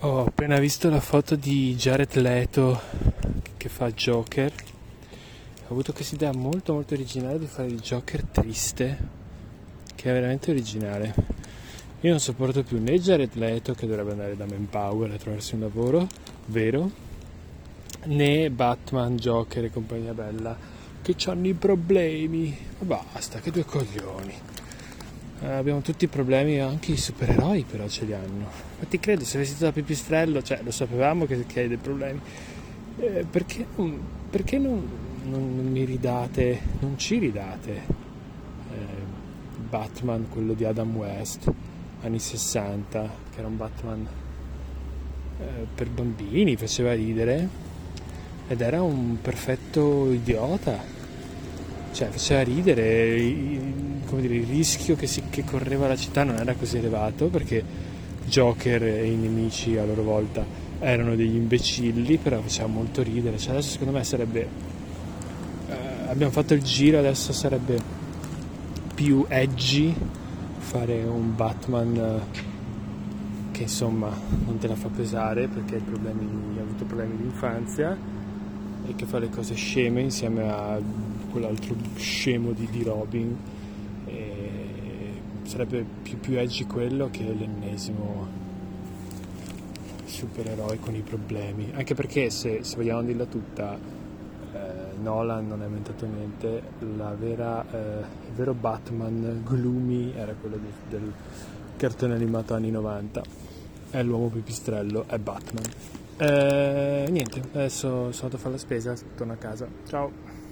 Ho appena visto la foto di Jared Leto che fa Joker. Ho avuto questa idea molto molto originale di fare il Joker triste, che è veramente originale. Io non sopporto più né Jared Leto che dovrebbe andare da Manpower a trovarsi un lavoro vero, né Batman, Joker e compagnia bella che hanno i problemi. Ma basta, che due coglioni. Eh, abbiamo tutti i problemi, anche i supereroi però ce li hanno. Infatti credo, se avessi da pipistrello, cioè lo sapevamo che, che hai dei problemi, eh, perché, perché non, non, mi ridate, non ci ridate eh, Batman, quello di Adam West, anni 60, che era un Batman eh, per bambini, faceva ridere ed era un perfetto idiota cioè faceva ridere, come dire, il rischio che, si, che correva la città non era così elevato perché Joker e i nemici a loro volta erano degli imbecilli, però faceva molto ridere. Cioè adesso secondo me sarebbe... Eh, abbiamo fatto il giro, adesso sarebbe più edgy fare un Batman eh, che insomma non te la fa pesare perché problemi, ha avuto problemi di infanzia e che fa le cose sceme insieme a quell'altro scemo di, di Robin sarebbe più, più edgy quello che l'ennesimo supereroe con i problemi anche perché se, se vogliamo dirla tutta eh, Nolan non ha inventato niente vera, eh, il vero Batman gloomy era quello di, del cartone animato anni 90 è l'uomo pipistrello è Batman eh, niente, adesso sono andato a fare la spesa, torno a casa. Ciao.